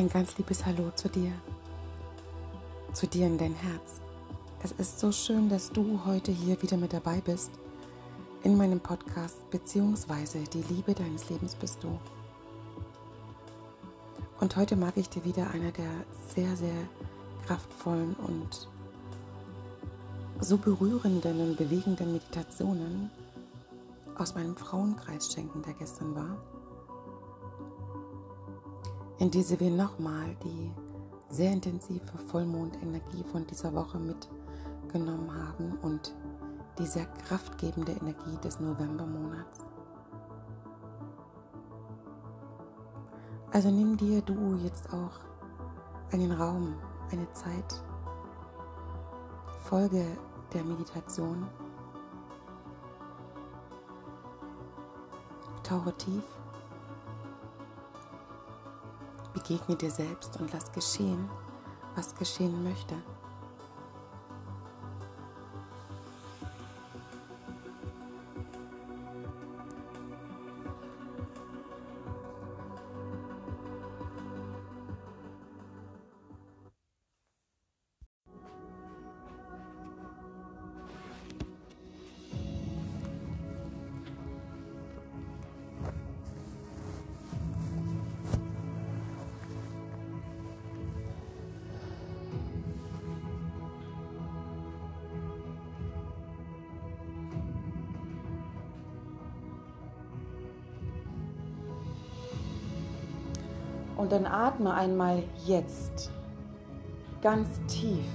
Ein ganz liebes Hallo zu dir, zu dir in dein Herz. Es ist so schön, dass du heute hier wieder mit dabei bist in meinem Podcast beziehungsweise die Liebe deines Lebens bist du. Und heute mag ich dir wieder eine der sehr, sehr kraftvollen und so berührenden und bewegenden Meditationen aus meinem Frauenkreis schenken, der gestern war in diese wir nochmal die sehr intensive Vollmondenergie von dieser Woche mitgenommen haben und die sehr kraftgebende Energie des Novembermonats. Also nimm dir du jetzt auch einen Raum, eine Zeit, Folge der Meditation, tauche tief Begegne dir selbst und lass geschehen, was geschehen möchte. Und dann atme einmal jetzt ganz tief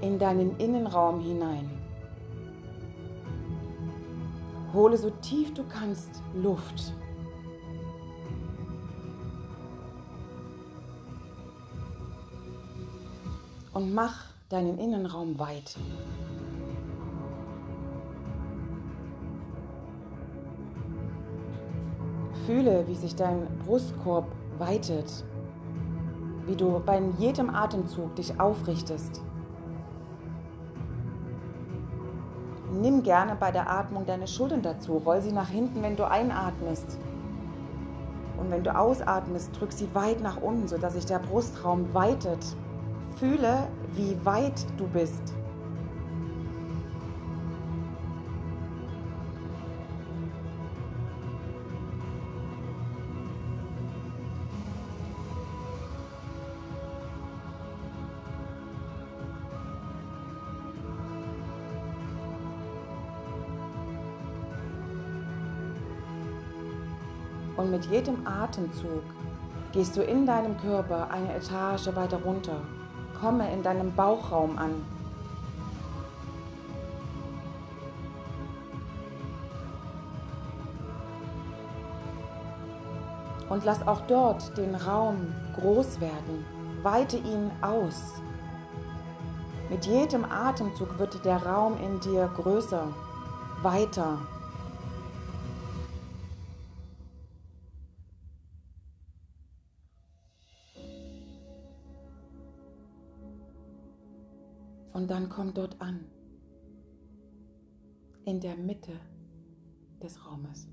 in deinen Innenraum hinein. Hole so tief du kannst Luft. Und mach deinen Innenraum weit. Fühle, wie sich dein Brustkorb weitet, wie du bei jedem Atemzug dich aufrichtest. Nimm gerne bei der Atmung deine Schultern dazu, roll sie nach hinten, wenn du einatmest. Und wenn du ausatmest, drück sie weit nach unten, sodass sich der Brustraum weitet. Fühle, wie weit du bist. Mit jedem Atemzug gehst du in deinem Körper eine Etage weiter runter. Komme in deinem Bauchraum an. Und lass auch dort den Raum groß werden. Weite ihn aus. Mit jedem Atemzug wird der Raum in dir größer, weiter. Und dann komm dort an, in der Mitte des Raumes.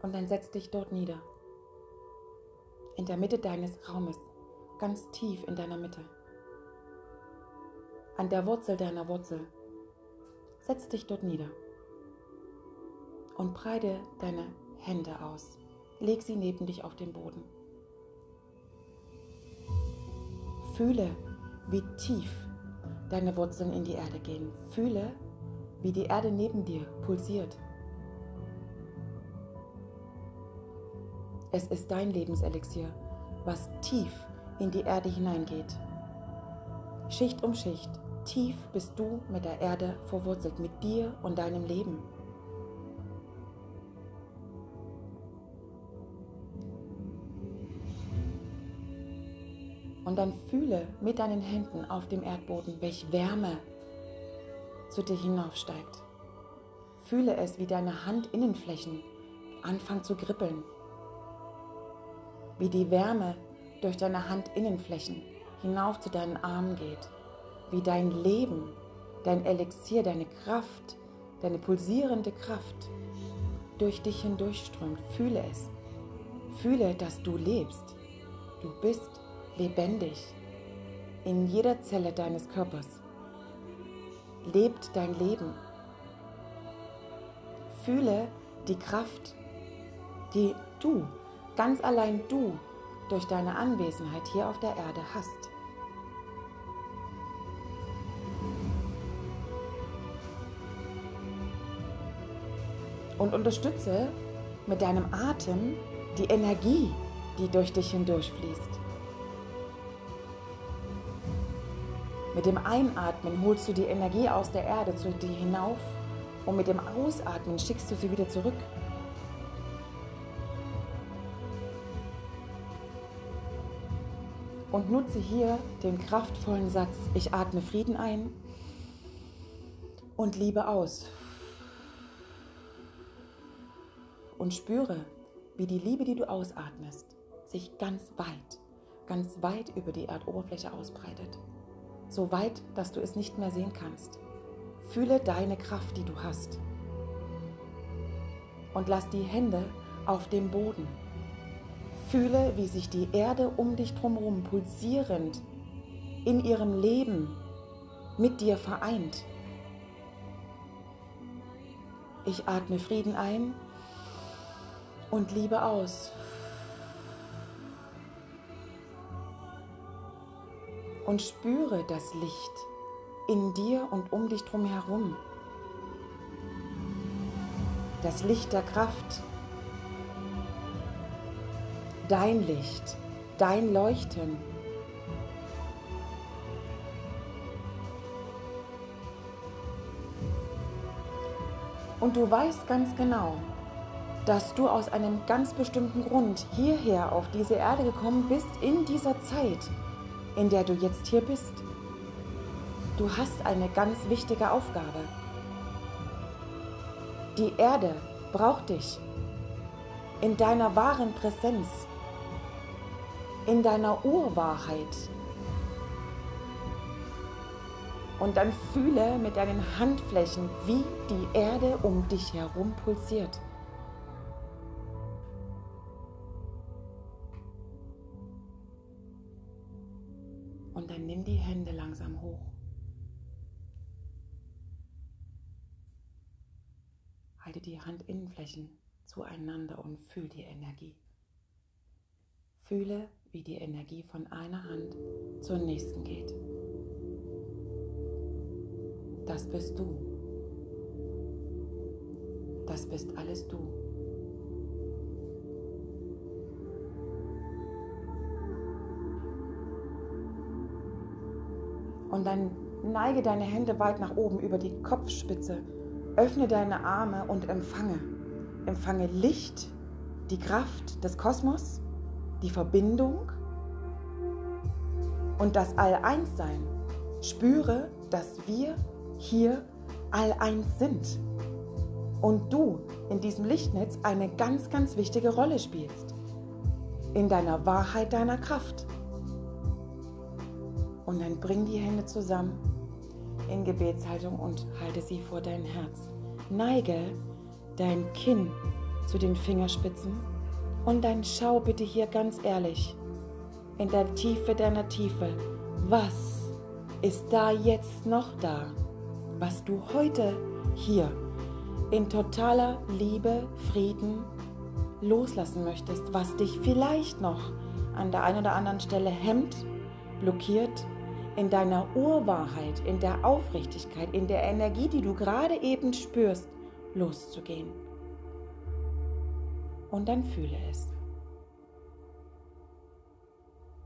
Und dann setz dich dort nieder in der Mitte deines Raumes, ganz tief in deiner Mitte. An der Wurzel deiner Wurzel. Setz dich dort nieder und breite deine Hände aus. Leg sie neben dich auf den Boden. Fühle, wie tief deine Wurzeln in die Erde gehen. Fühle, wie die Erde neben dir pulsiert. Es ist dein Lebenselixier, was tief in die Erde hineingeht. Schicht um Schicht, tief bist du mit der Erde verwurzelt, mit dir und deinem Leben. Und dann fühle mit deinen Händen auf dem Erdboden, welche Wärme zu dir hinaufsteigt. fühle es, wie deine Handinnenflächen anfangen zu kribbeln. Wie die Wärme durch deine Handinnenflächen hinauf zu deinen Armen geht. Wie dein Leben, dein Elixier, deine Kraft, deine pulsierende Kraft durch dich hindurchströmt. Fühle es. Fühle, dass du lebst. Du bist lebendig in jeder Zelle deines Körpers. Lebt dein Leben. Fühle die Kraft, die du, ganz allein du, durch deine Anwesenheit hier auf der Erde hast. Und unterstütze mit deinem Atem die Energie, die durch dich hindurchfließt. Mit dem Einatmen holst du die Energie aus der Erde zu dir hinauf und mit dem Ausatmen schickst du sie wieder zurück. Und nutze hier den kraftvollen Satz, ich atme Frieden ein und Liebe aus. Und spüre, wie die Liebe, die du ausatmest, sich ganz weit, ganz weit über die Erdoberfläche ausbreitet so weit, dass du es nicht mehr sehen kannst. Fühle deine Kraft, die du hast. Und lass die Hände auf dem Boden. Fühle, wie sich die Erde um dich drumherum pulsierend in ihrem Leben mit dir vereint. Ich atme Frieden ein und Liebe aus. und spüre das Licht in dir und um dich drum herum. Das Licht der Kraft, dein Licht, dein Leuchten. Und du weißt ganz genau, dass du aus einem ganz bestimmten Grund hierher auf diese Erde gekommen bist in dieser Zeit in der du jetzt hier bist. Du hast eine ganz wichtige Aufgabe. Die Erde braucht dich in deiner wahren Präsenz, in deiner Urwahrheit. Und dann fühle mit deinen Handflächen, wie die Erde um dich herum pulsiert. Und dann nimm die Hände langsam hoch. Halte die Handinnenflächen zueinander und fühl die Energie. Fühle, wie die Energie von einer Hand zur nächsten geht. Das bist du. Das bist alles du. Und dann neige deine Hände weit nach oben über die Kopfspitze. Öffne deine Arme und empfange. Empfange Licht, die Kraft des Kosmos, die Verbindung und das All-Eins-Sein. Spüre, dass wir hier All-Eins sind. Und du in diesem Lichtnetz eine ganz, ganz wichtige Rolle spielst. In deiner Wahrheit deiner Kraft. Und dann bring die Hände zusammen in Gebetshaltung und halte sie vor dein Herz. Neige dein Kinn zu den Fingerspitzen und dann schau bitte hier ganz ehrlich in der Tiefe deiner Tiefe, was ist da jetzt noch da, was du heute hier in totaler Liebe, Frieden loslassen möchtest, was dich vielleicht noch an der einen oder anderen Stelle hemmt, blockiert in deiner Urwahrheit, in der Aufrichtigkeit, in der Energie, die du gerade eben spürst, loszugehen. Und dann fühle es.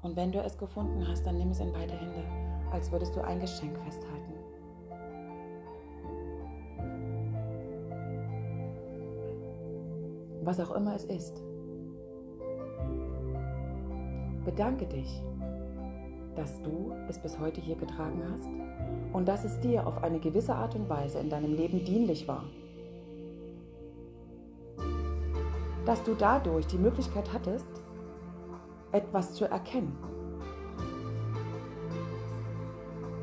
Und wenn du es gefunden hast, dann nimm es in beide Hände, als würdest du ein Geschenk festhalten. Was auch immer es ist. Bedanke dich dass du es bis heute hier getragen hast und dass es dir auf eine gewisse Art und Weise in deinem Leben dienlich war. Dass du dadurch die Möglichkeit hattest, etwas zu erkennen.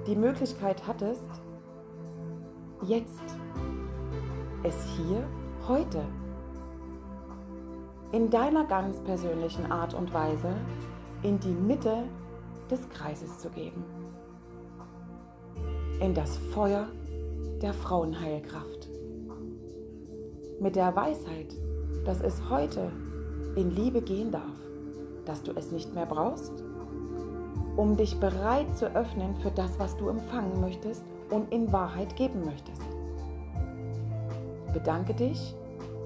Die Möglichkeit hattest, jetzt, es hier, heute, in deiner ganz persönlichen Art und Weise in die Mitte des Kreises zu geben. In das Feuer der Frauenheilkraft. Mit der Weisheit, dass es heute in Liebe gehen darf, dass du es nicht mehr brauchst, um dich bereit zu öffnen für das, was du empfangen möchtest und in Wahrheit geben möchtest. Bedanke dich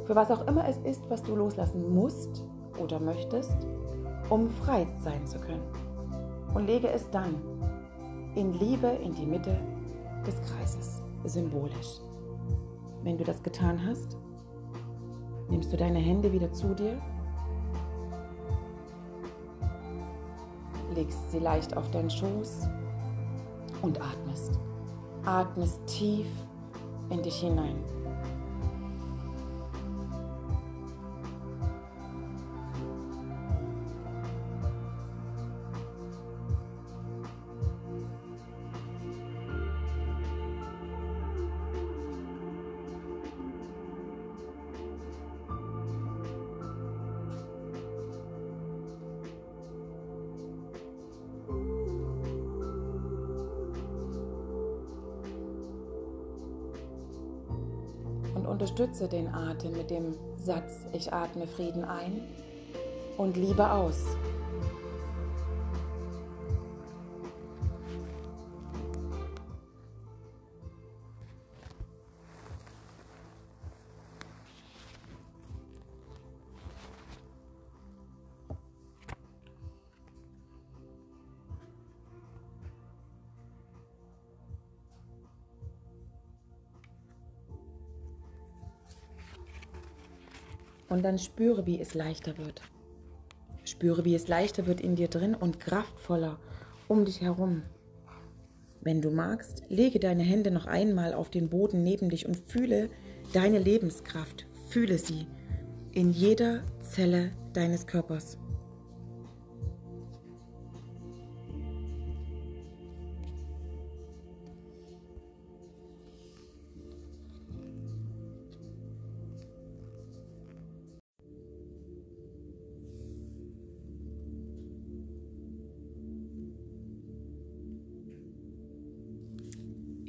für was auch immer es ist, was du loslassen musst oder möchtest, um frei sein zu können. Und lege es dann in Liebe in die Mitte des Kreises, symbolisch. Wenn du das getan hast, nimmst du deine Hände wieder zu dir, legst sie leicht auf deinen Schoß und atmest. Atmest tief in dich hinein. Unterstütze den Atem mit dem Satz, ich atme Frieden ein und Liebe aus. Und dann spüre, wie es leichter wird. Spüre, wie es leichter wird in dir drin und kraftvoller um dich herum. Wenn du magst, lege deine Hände noch einmal auf den Boden neben dich und fühle deine Lebenskraft. Fühle sie in jeder Zelle deines Körpers.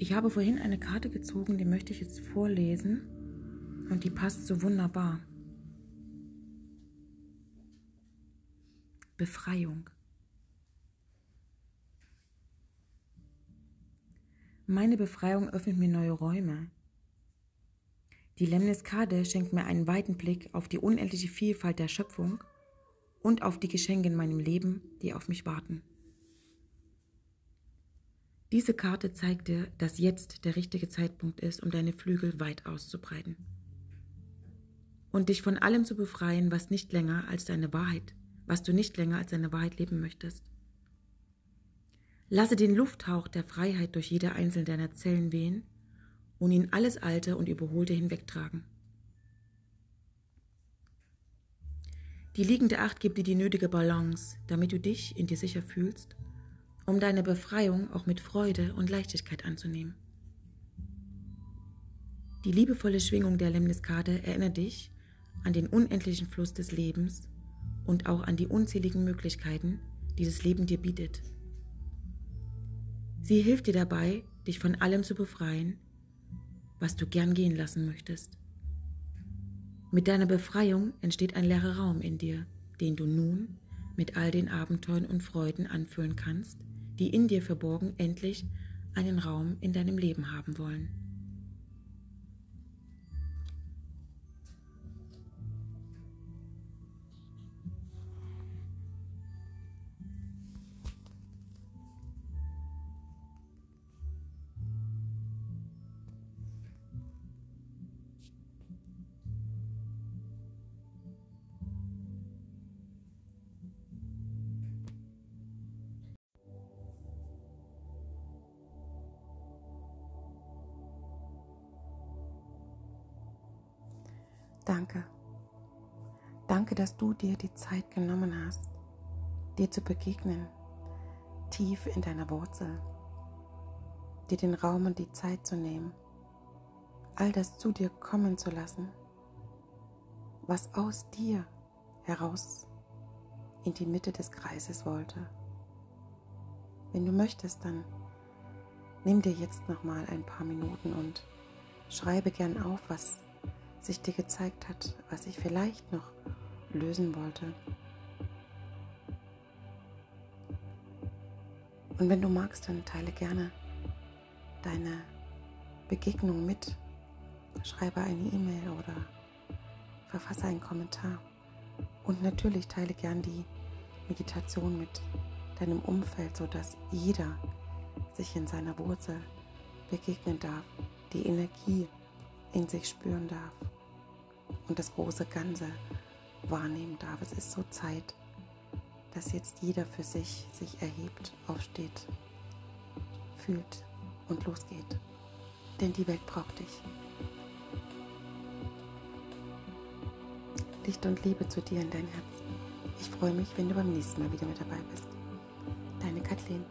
Ich habe vorhin eine Karte gezogen, die möchte ich jetzt vorlesen und die passt so wunderbar. Befreiung. Meine Befreiung öffnet mir neue Räume. Die Lemniskade schenkt mir einen weiten Blick auf die unendliche Vielfalt der Schöpfung und auf die Geschenke in meinem Leben, die auf mich warten. Diese Karte zeigt dir, dass jetzt der richtige Zeitpunkt ist, um deine Flügel weit auszubreiten. Und dich von allem zu befreien, was nicht länger als deine Wahrheit, was du nicht länger als deine Wahrheit leben möchtest. Lasse den Lufthauch der Freiheit durch jede einzelne deiner Zellen wehen und ihn alles Alte und Überholte hinwegtragen. Die liegende Acht gibt dir die nötige Balance, damit du dich in dir sicher fühlst um deine Befreiung auch mit Freude und Leichtigkeit anzunehmen. Die liebevolle Schwingung der Lemniskade erinnert dich an den unendlichen Fluss des Lebens und auch an die unzähligen Möglichkeiten, die das Leben dir bietet. Sie hilft dir dabei, dich von allem zu befreien, was du gern gehen lassen möchtest. Mit deiner Befreiung entsteht ein leerer Raum in dir, den du nun mit all den Abenteuern und Freuden anfüllen kannst, die in dir verborgen endlich einen Raum in deinem Leben haben wollen. Danke. Danke, dass du dir die Zeit genommen hast, dir zu begegnen, tief in deiner Wurzel, dir den Raum und die Zeit zu nehmen, all das zu dir kommen zu lassen, was aus dir heraus in die Mitte des Kreises wollte. Wenn du möchtest, dann nimm dir jetzt noch mal ein paar Minuten und schreibe gern auf, was sich dir gezeigt hat, was ich vielleicht noch lösen wollte. Und wenn du magst, dann teile gerne deine Begegnung mit. Schreibe eine E-Mail oder verfasse einen Kommentar. Und natürlich teile gern die Meditation mit deinem Umfeld, sodass jeder sich in seiner Wurzel begegnen darf, die Energie in sich spüren darf und das große Ganze wahrnehmen darf. Es ist so Zeit, dass jetzt jeder für sich sich erhebt, aufsteht, fühlt und losgeht. Denn die Welt braucht dich. Licht und Liebe zu dir in dein Herz. Ich freue mich, wenn du beim nächsten Mal wieder mit dabei bist. Deine Kathleen.